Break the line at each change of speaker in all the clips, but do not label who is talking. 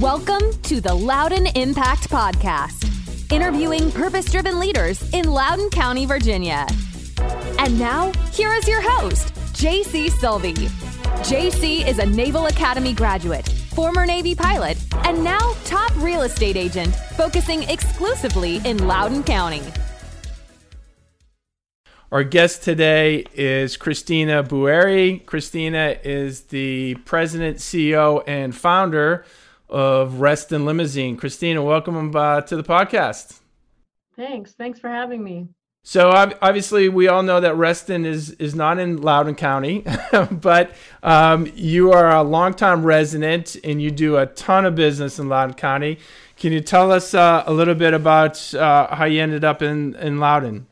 Welcome to the Loudoun Impact Podcast, interviewing purpose driven leaders in Loudoun County, Virginia. And now, here is your host, JC Sylvie. JC is a Naval Academy graduate, former Navy pilot, and now top real estate agent, focusing exclusively in Loudon County.
Our guest today is Christina Bueri. Christina is the president, CEO, and founder of Reston Limousine. Christina, welcome uh, to the podcast.
Thanks. Thanks for having me.
So obviously, we all know that Reston is is not in Loudoun County, but um, you are a longtime resident and you do a ton of business in Loudoun County. Can you tell us uh, a little bit about uh, how you ended up in in Loudoun?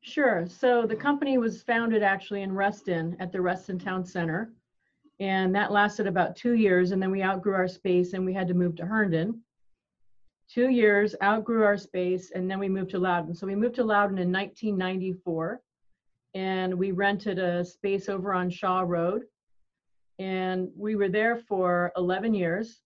Sure. So the company was founded actually in Reston at the Reston Town Center and that lasted about two years and then we outgrew our space and we had to move to herndon. Two years outgrew our space and then we moved to loudoun. So we moved to loudoun in 1994 and we rented a space over on shaw road. And we were there for 11 years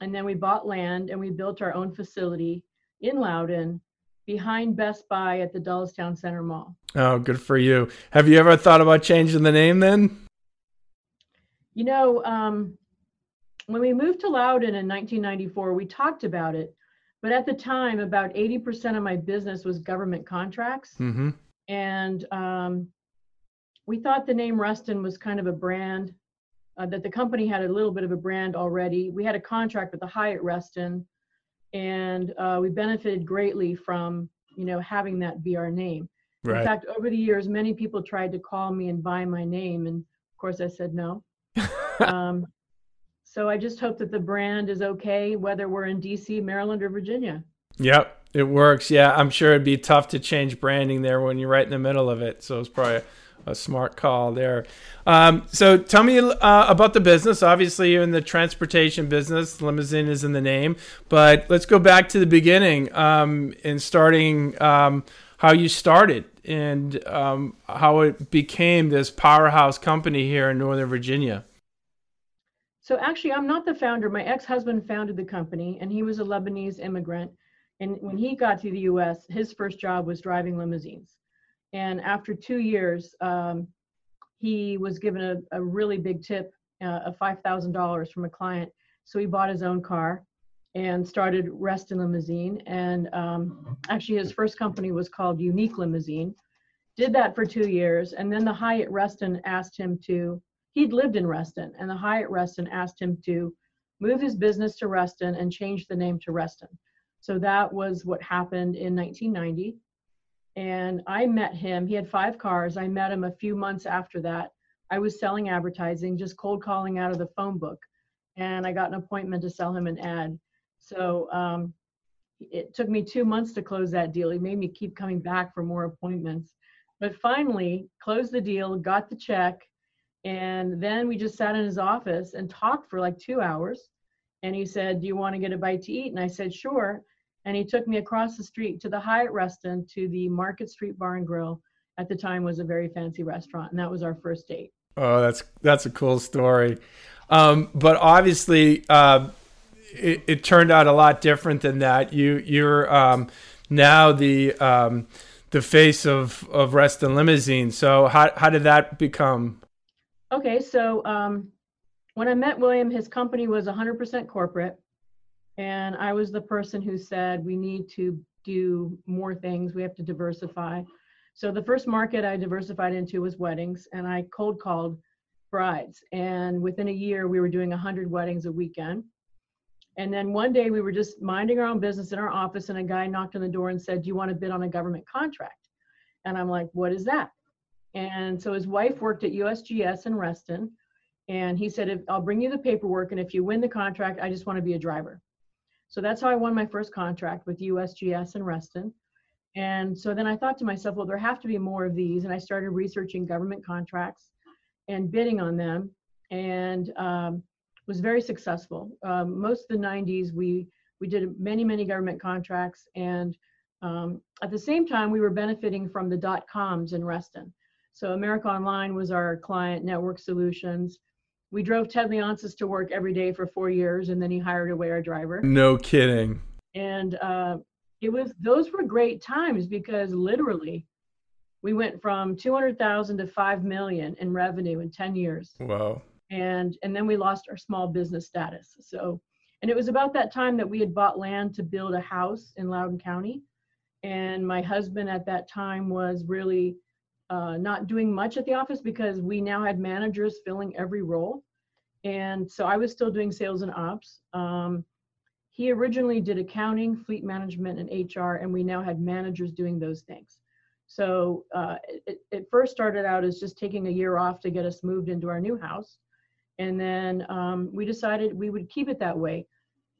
and then we bought land and we built our own facility in loudoun behind best buy at the Town center mall.
Oh good for you. Have you ever thought about changing the name then
you know, um, when we moved to Loudoun in 1994, we talked about it, but at the time, about 80% of my business was government contracts. Mm-hmm. And um, we thought the name Reston was kind of a brand, uh, that the company had a little bit of a brand already. We had a contract with the Hyatt Reston, and uh, we benefited greatly from, you know, having that be our name. Right. In fact, over the years, many people tried to call me and buy my name, and of course, I said no um, so I just hope that the brand is okay, whether we're in DC, Maryland, or Virginia.
Yep, it works. Yeah, I'm sure it'd be tough to change branding there when you're right in the middle of it. So it's probably a, a smart call there. Um, so tell me uh, about the business. Obviously, you're in the transportation business. Limousine is in the name, but let's go back to the beginning um, and starting um, how you started and um, how it became this powerhouse company here in Northern Virginia.
So actually, I'm not the founder. My ex-husband founded the company, and he was a Lebanese immigrant. And when he got to the U.S., his first job was driving limousines. And after two years, um, he was given a, a really big tip uh, of $5,000 from a client. So he bought his own car and started Reston Limousine. And um, actually, his first company was called Unique Limousine. Did that for two years, and then the Hyatt Reston asked him to. He'd lived in Reston, and the Hyatt Reston asked him to move his business to Reston and change the name to Reston. So that was what happened in 1990. And I met him. He had five cars. I met him a few months after that. I was selling advertising, just cold calling out of the phone book. And I got an appointment to sell him an ad. So um, it took me two months to close that deal. He made me keep coming back for more appointments. But finally, closed the deal, got the check, and then we just sat in his office and talked for like two hours. And he said, Do you want to get a bite to eat? And I said, Sure. And he took me across the street to the Hyatt Reston to the Market Street Bar and Grill. At the time, was a very fancy restaurant, and that was our first date.
Oh, that's that's a cool story. Um, but obviously, uh, it, it, turned out a lot different than that. You you're um, now the um, the face of of Reston Limousine. So how how did that become?
Okay, so um, when I met William, his company was 100% corporate, and I was the person who said we need to do more things. We have to diversify. So the first market I diversified into was weddings, and I cold called brides. And within a year, we were doing 100 weddings a weekend. And then one day we were just minding our own business in our office, and a guy knocked on the door and said, Do you want to bid on a government contract? And I'm like, What is that? And so his wife worked at USGS in Reston. And he said, I'll bring you the paperwork. And if you win the contract, I just want to be a driver. So that's how I won my first contract with USGS in Reston. And so then I thought to myself, well, there have to be more of these. And I started researching government contracts and bidding on them. And um, was very successful. Um, most of the 90s, we we did many many government contracts, and um, at the same time, we were benefiting from the dot coms in Reston. So America Online was our client, Network Solutions, we drove Ted Leonsis to work every day for four years, and then he hired away our driver.
No kidding.
And uh, it was those were great times because literally, we went from 200,000 to 5 million in revenue in 10 years.
Wow.
And and then we lost our small business status. So, and it was about that time that we had bought land to build a house in loudoun County, and my husband at that time was really uh, not doing much at the office because we now had managers filling every role. And so I was still doing sales and ops. Um, he originally did accounting, fleet management, and HR, and we now had managers doing those things. So uh, it, it first started out as just taking a year off to get us moved into our new house. And then um, we decided we would keep it that way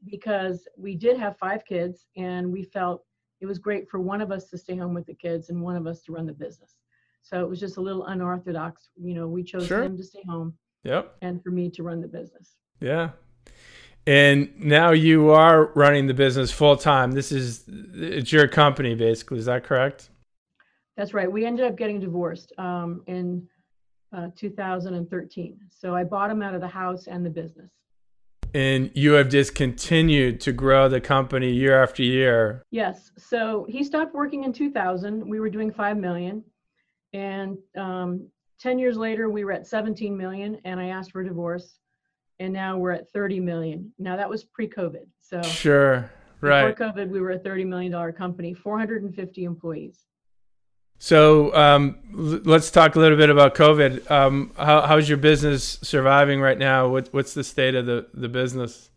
because we did have five kids and we felt it was great for one of us to stay home with the kids and one of us to run the business. So it was just a little unorthodox. You know, we chose sure. him to stay home.
Yep.
And for me to run the business.
Yeah. And now you are running the business full time. This is it's your company basically. Is that correct?
That's right. We ended up getting divorced um, in uh, 2013. So I bought him out of the house and the business.
And you have just continued to grow the company year after year.
Yes. So he stopped working in 2000. We were doing 5 million. And um, 10 years later, we were at 17 million, and I asked for a divorce. And now we're at 30 million. Now that was pre-COVID. So
sure, right.
Before COVID, we were a 30 million dollar company, 450 employees.
So um, l- let's talk a little bit about COVID. Um, how, how's your business surviving right now? What, what's the state of the, the business?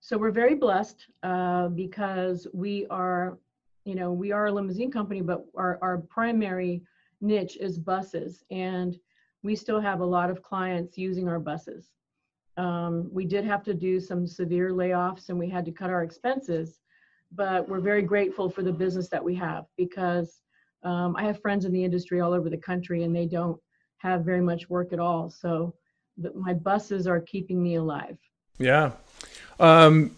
So we're very blessed uh, because we are, you know, we are a limousine company, but our, our primary niche is buses, and we still have a lot of clients using our buses. Um, we did have to do some severe layoffs and we had to cut our expenses, but we're very grateful for the business that we have because um, I have friends in the industry all over the country and they don't have very much work at all. So the, my buses are keeping me alive.
Yeah. Um,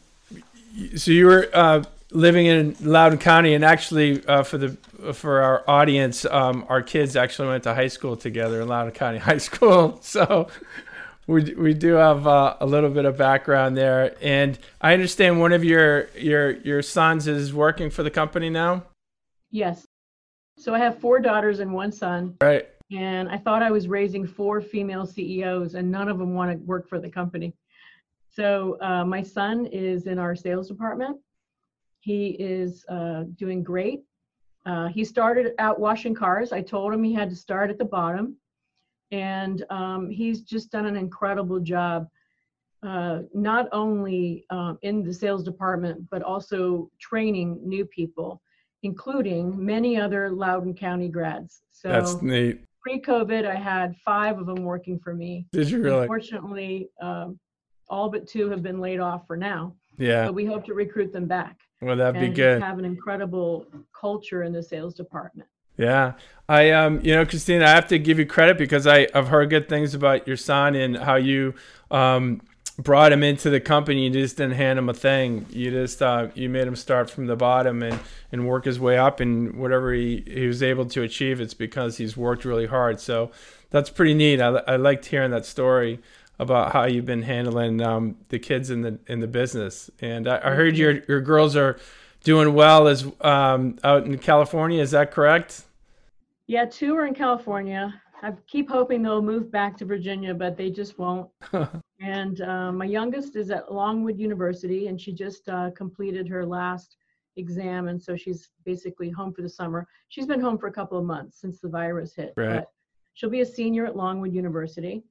so you were uh, living in Loudoun County, and actually, uh, for the for our audience, um, our kids actually went to high school together in Loudoun County High School. So we we do have uh, a little bit of background there, and I understand one of your your your sons is working for the company now.
Yes. So I have four daughters and one son.
Right.
And I thought I was raising four female CEOs, and none of them want to work for the company. So uh, my son is in our sales department he is uh, doing great. Uh, he started out washing cars. I told him he had to start at the bottom. And um, he's just done an incredible job, uh, not only um, in the sales department, but also training new people, including many other Loudoun County grads.
So that's neat.
Pre-COVID, I had five of them working for me.
Did you really?
Unfortunately, um, all but two have been laid off for now.
Yeah.
But we hope to recruit them back.
Well, that'd be good.
Have an incredible culture in the sales department.
Yeah, I um, you know, Christina, I have to give you credit because I I've heard good things about your son and how you um brought him into the company. You just didn't hand him a thing. You just uh, you made him start from the bottom and and work his way up. And whatever he he was able to achieve, it's because he's worked really hard. So that's pretty neat. I I liked hearing that story about how you've been handling um, the kids in the in the business. And I, I heard your your girls are doing well as um, out in California. Is that correct?
Yeah, two are in California. I keep hoping they'll move back to Virginia, but they just won't. and uh, my youngest is at Longwood University, and she just uh, completed her last exam, and so she's basically home for the summer. She's been home for a couple of months since the virus hit,
right.
but she'll be a senior at Longwood University.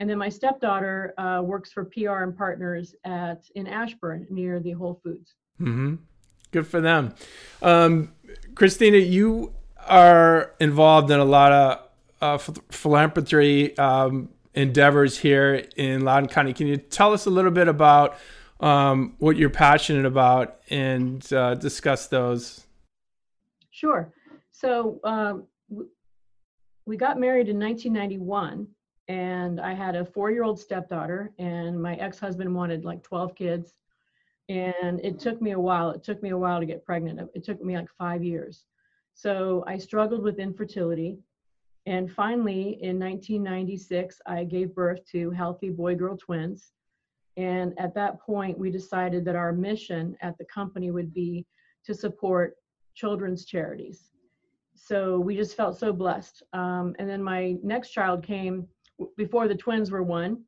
And then my stepdaughter uh, works for PR and Partners at in Ashburn near the Whole Foods.
Mm-hmm. Good for them. Um, Christina, you are involved in a lot of uh, philanthropy um, endeavors here in Loudoun County. Can you tell us a little bit about um, what you're passionate about and uh, discuss those?
Sure. So um, we got married in 1991 and I had a four year old stepdaughter, and my ex husband wanted like 12 kids. And it took me a while. It took me a while to get pregnant. It took me like five years. So I struggled with infertility. And finally, in 1996, I gave birth to healthy boy girl twins. And at that point, we decided that our mission at the company would be to support children's charities. So we just felt so blessed. Um, and then my next child came before the twins were one.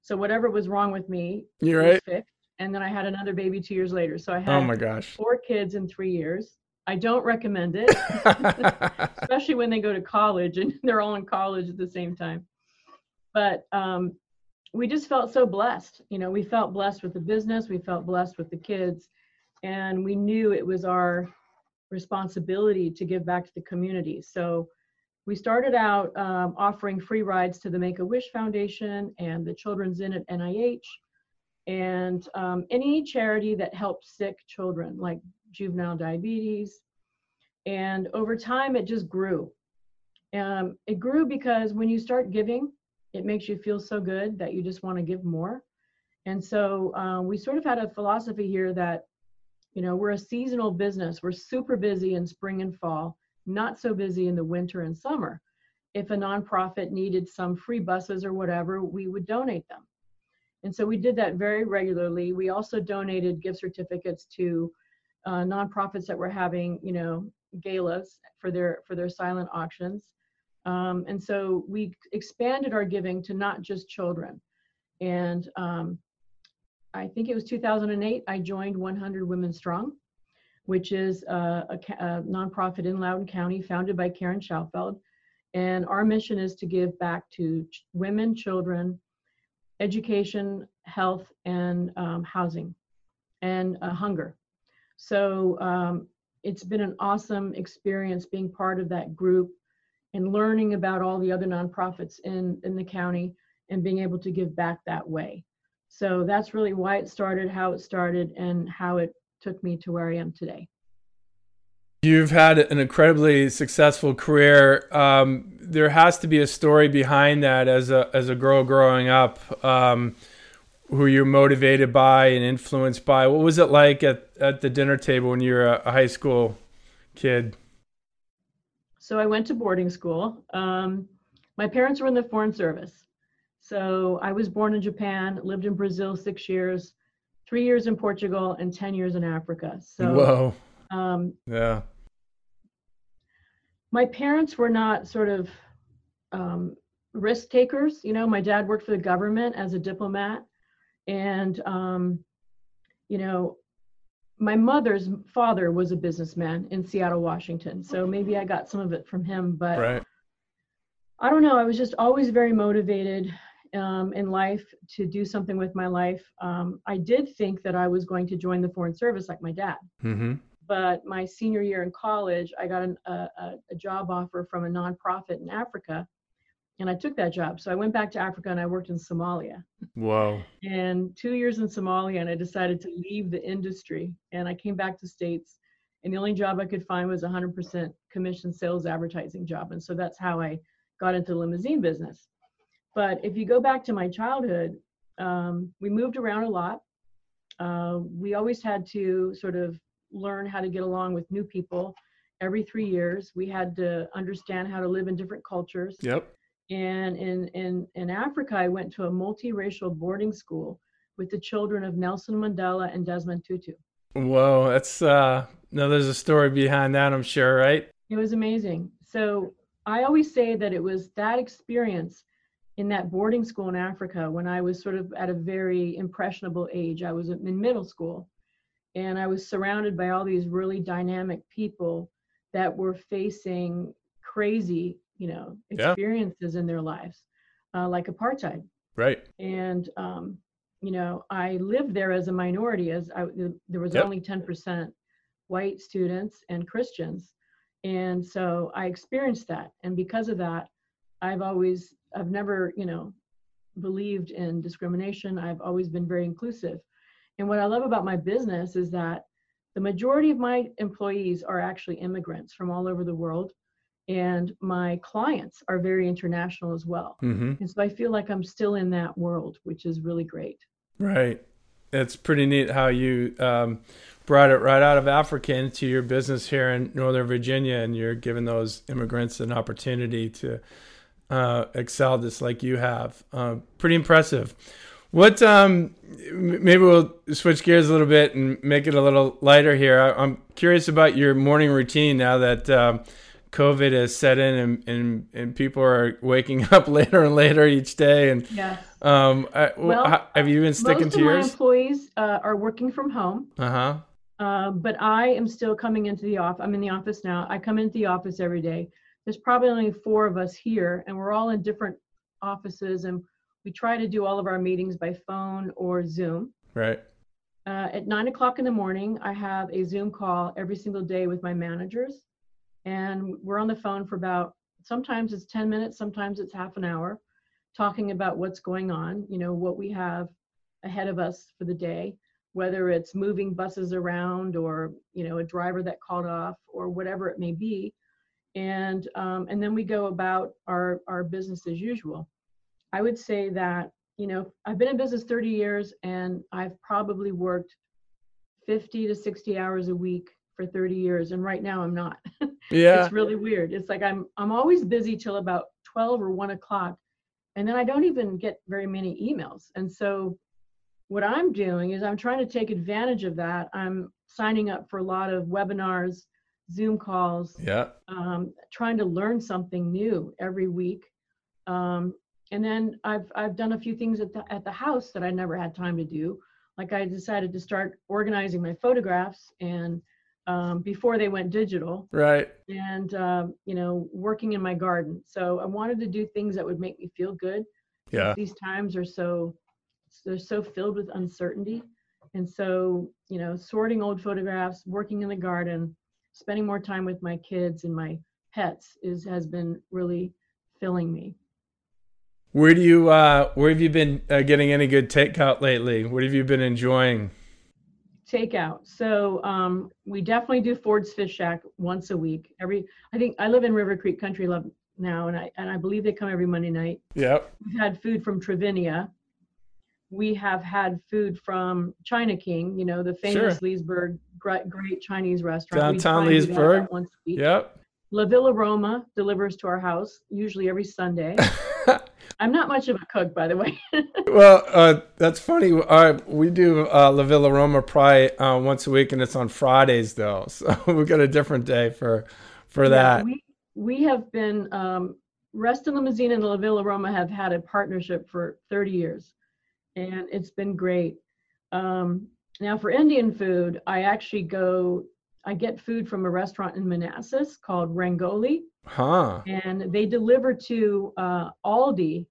So whatever was wrong with me,
You're right.
fixed. And then I had another baby two years later. So I had
Oh my gosh.
four kids in three years. I don't recommend it, especially when they go to college and they're all in college at the same time. But um, we just felt so blessed. You know, we felt blessed with the business, we felt blessed with the kids, and we knew it was our responsibility to give back to the community. So we started out um, offering free rides to the Make a Wish Foundation and the Children's Inn at NIH and um, any charity that helps sick children like juvenile diabetes. And over time, it just grew. Um, it grew because when you start giving, it makes you feel so good that you just want to give more. And so uh, we sort of had a philosophy here that, you know, we're a seasonal business. We're super busy in spring and fall, not so busy in the winter and summer. If a nonprofit needed some free buses or whatever, we would donate them. And so we did that very regularly. We also donated gift certificates to uh, nonprofits that were having, you know, galas for their for their silent auctions. Um, and so we expanded our giving to not just children. And um, I think it was 2008, I joined 100 Women Strong, which is a, a, a nonprofit in Loudoun County founded by Karen Schaufeld. And our mission is to give back to ch- women, children, education, health, and um, housing, and uh, hunger. So um, it's been an awesome experience being part of that group and learning about all the other nonprofits in, in the county and being able to give back that way. So that's really why it started, how it started, and how it took me to where I am today.
You've had an incredibly successful career. Um, there has to be a story behind that as a as a girl growing up, um, who you're motivated by and influenced by. What was it like at, at the dinner table when you were a high school kid?
So I went to boarding school. Um, my parents were in the foreign service. So I was born in Japan, lived in Brazil six years, three years in Portugal, and 10 years in Africa. So,
Whoa.
Um,
yeah.
My parents were not sort of um, risk takers. You know, my dad worked for the government as a diplomat. And, um, you know, my mother's father was a businessman in Seattle, Washington. So maybe I got some of it from him. But
right.
I don't know. I was just always very motivated um, in life to do something with my life. Um, I did think that I was going to join the Foreign Service like my dad.
Mm-hmm.
But my senior year in college, I got an, a, a job offer from a nonprofit in Africa, and I took that job. So I went back to Africa and I worked in Somalia.
Whoa.
And two years in Somalia, and I decided to leave the industry. And I came back to States, and the only job I could find was a 100% commission sales advertising job. And so that's how I got into the limousine business. But if you go back to my childhood, um, we moved around a lot. Uh, we always had to sort of learn how to get along with new people every three years. We had to understand how to live in different cultures.
Yep.
And in, in, in Africa, I went to a multiracial boarding school with the children of Nelson Mandela and Desmond Tutu.
Whoa, that's uh no there's a story behind that, I'm sure, right?
It was amazing. So I always say that it was that experience in that boarding school in Africa when I was sort of at a very impressionable age. I was in middle school and I was surrounded by all these really dynamic people that were facing crazy, you know,
Yeah.
experiences in their lives, uh, like apartheid.
Right.
And um, you know, I lived there as a minority, as I, there was
Yep.
only 10% white students and Christians, and so I experienced that. And because of that, I've always, I've never, you know, believed in discrimination. I've always been very inclusive. And what I love about my business is that the majority of my employees are actually immigrants from all over the world. And my clients are very international as well.
Mm-hmm.
And so I feel like I'm still in that world, which is really great.
Right. It's pretty neat how you um, brought it right out of Africa into your business here in Northern Virginia, and you're giving those immigrants an opportunity to uh, excel just like you have. Uh, pretty impressive. What um, maybe we'll switch gears a little bit and make it a little lighter here. I, am curious about your morning routine now that um, COVID has set in and, and, and people are waking up later and later each day. And
yes.
um, I, well, have you been sticking
to
yours?
Most of my employees uh, are working from home.
Uh-huh.
Uh, but I am still coming into the office. I'm in the office now. I come into the office every day. There's probably only four of us here, and we're all in different offices, and we try to do all of our meetings by phone or Zoom.
Right.
Uh, at nine o'clock in the morning, I have a Zoom call every single day with my managers and we're on the phone for about sometimes it's 10 minutes sometimes it's half an hour talking about what's going on you know what we have ahead of us for the day whether it's moving buses around or you know a driver that called off or whatever it may be. And um, and then we go about our our business as usual. I would say that you know i've been in business 30 years and i've probably worked 50 to 60 hours a week for 30 years and right now i'm not.
Yeah.
It's really weird. It's like i'm i'm always busy till about 12 or 1 o'clock and then i don't even get very many emails. And so what i'm doing is i'm trying to take advantage of that. I'm signing up for a lot of webinars zoom calls
yeah.
um, trying to learn something new every week. Um, and then i've i've done a few things at the at the house that i never had time to do. Like i decided to start organizing my photographs and um, before they went digital.
Right.
And, um, you know, working in my garden. So I wanted to do things that would make me feel good.
Yeah.
These times are so, they're so filled with uncertainty. And so, you know, sorting old photographs, working in the garden, spending more time with my kids and my pets is has been really filling me.
Where do you uh where have you been uh, getting any good takeout lately? What have you been enjoying?
Takeout. So um, we definitely do Ford's Fish Shack once a week. Every I think I live in River Creek Country Club now, and I and I believe they come every Monday night.
Yep.
We've had food from Travinia. We have had food from China King, you know, the famous sure. Leesburg great, great Chinese restaurant.
Downtown Leesburg.
Once a week.
Yep.
La Villa Roma delivers to our house usually every Sunday. I'm not much of a cook, by the way.
well, uh, that's funny. Uh, we do uh, La Villa Roma probably uh, once a week, and it's on Fridays though, so we've got a different day for for that.
We we have been um, Reston Limousine and La Villa Roma have had a partnership for 30 years, and it's been great. Um, now for Indian food, I actually go. I get food from a restaurant in Manassas called Rangoli.
Huh.
And they deliver to uh, Aldi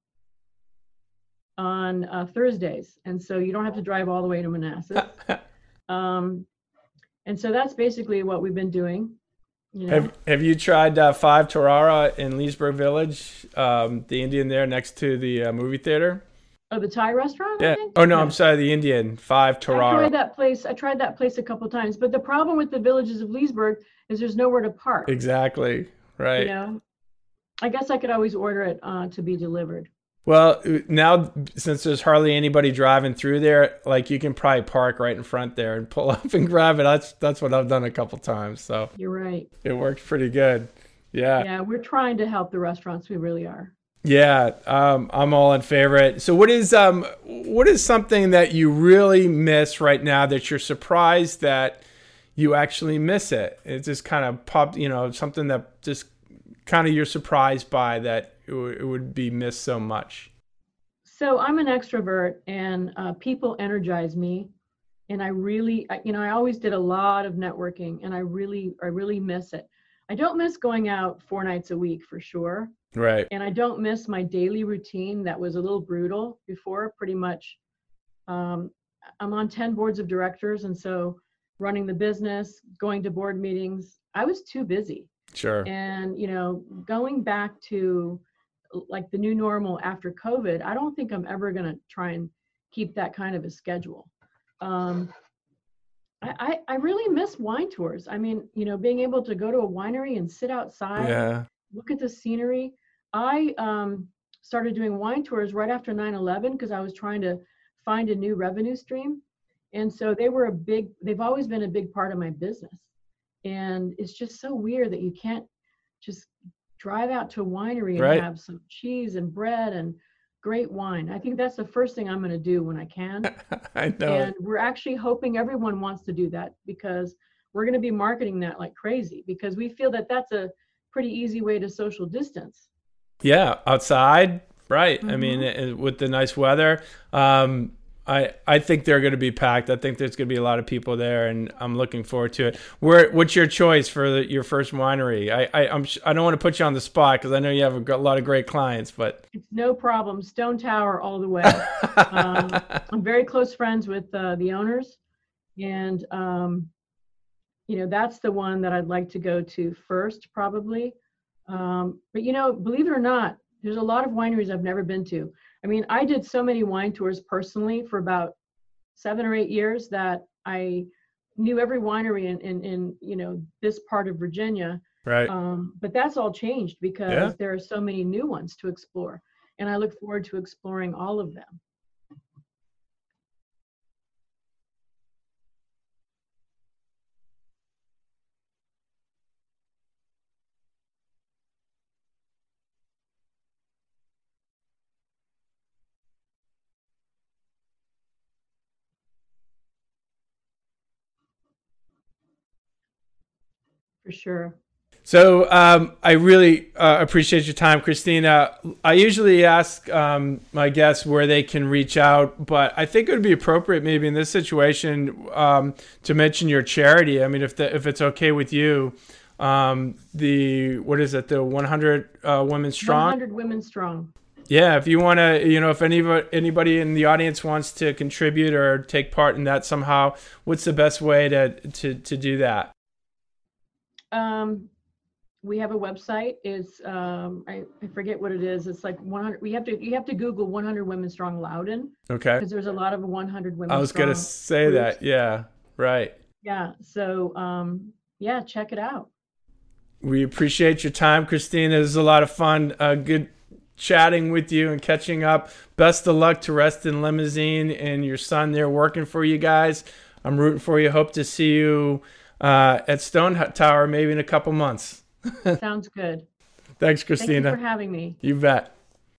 on uh, Thursdays, and so you don't have to drive all the way to Manassas. um, and so that's basically what we've been doing. You know?
Have Have you tried uh, Five Torara in Leesburg Village, um, the Indian there next to the uh, movie theater?
Oh, the Thai restaurant.
Yeah. Oh no, I'm sorry, the Indian Five Tarara.
I tried that place. I tried that place a couple times, but the problem with the villages of Leesburg is there's nowhere to park.
Exactly. Right.
You know, I guess I could always order it uh, to be delivered.
Well, now since there's hardly anybody driving through there, like you can probably park right in front there and pull up and grab it. That's that's what I've done a couple times. So
you're right.
It works pretty good. Yeah.
Yeah, we're trying to help the restaurants. We really are.
Yeah, um, I'm all in favor. So, what is um, what is something that you really miss right now that you're surprised that you actually miss it? It just kind of popped, you know, something that just kind of you're surprised by that it, w- it would be missed so much?
So I'm an extrovert, and uh, people energize me, and I really, you know, I always did a lot of networking, and I really, I really miss it. I don't miss going out four nights a week for sure.
Right.
And I don't miss my daily routine that was a little brutal before. Pretty much, um, I'm on 10 boards of directors, and so running the business, going to board meetings, I was too busy.
Sure.
And, you know, going back to like the new normal after COVID, I don't think I'm ever going to try and keep that kind of a schedule. Um, I, I really miss wine tours. I mean, you know, being able to go to a winery and sit outside,
yeah.
Look at the scenery. I um, started doing wine tours right after 9 11 because I was trying to find a new revenue stream. And so they were a big, they've always been a big part of my business. And it's just so weird that you can't just drive out to a winery and
Right.
have some cheese and bread and great wine. I think that's the first thing I'm going to do when I can.
I know.
and we're actually hoping everyone wants to do that because we're going to be marketing that like crazy because we feel that that's a pretty easy way to social distance.
Yeah, outside, right? I
Mm-hmm.
mean, it, with the nice weather, um, I I think they're going to be packed. I think there's going to be a lot of people there, and I'm looking forward to it. Where what's your choice for the, your first winery? I I I'm, sh- I don't want to put you on the spot because I know you have a lot of great clients, but
It's no problem. Stone Tower all the way. um, I'm very close friends with uh, the owners, and um, you know that's the one that I'd like to go to first, probably. Um, but you know, believe it or not, there's a lot of wineries I've never been to. I mean, I did so many wine tours personally for about seven or eight years that I knew every winery in in, in you know this part of Virginia.
right.
Um, but that's all changed because
Yeah.
there are so many new ones to explore, and I look forward to exploring all of them. For sure.
So um, I really uh, appreciate your time, Christina. I usually ask um, my guests where they can reach out, but I think it would be appropriate, maybe in this situation, um, to mention your charity. I mean, if the, if it's okay with you, um, the what is it, the 100 uh, Women Strong?
100 women strong.
Yeah, if you want to, you know, if any anybody in the audience wants to contribute or take part in that somehow, what's the best way to to to do that?
Um, we have a website. It's um, I, I forget what it is. It's like 100. We have to you have to Google 100 women strong Loudoun
Okay.
because there's a lot of 100 women.
I was gonna say
groups.
that. Yeah. Right.
Yeah. So um, yeah, check it out.
We appreciate your time, Christina. It was a lot of fun. Uh, good chatting with you and catching up. Best of luck to Reston Limousine and your son there working for you guys. I'm rooting for you. Hope to see you uh, at Stone Tower maybe in a couple months.
Sounds good.
Thanks,
Thank
Christina.
for having me.
you bet.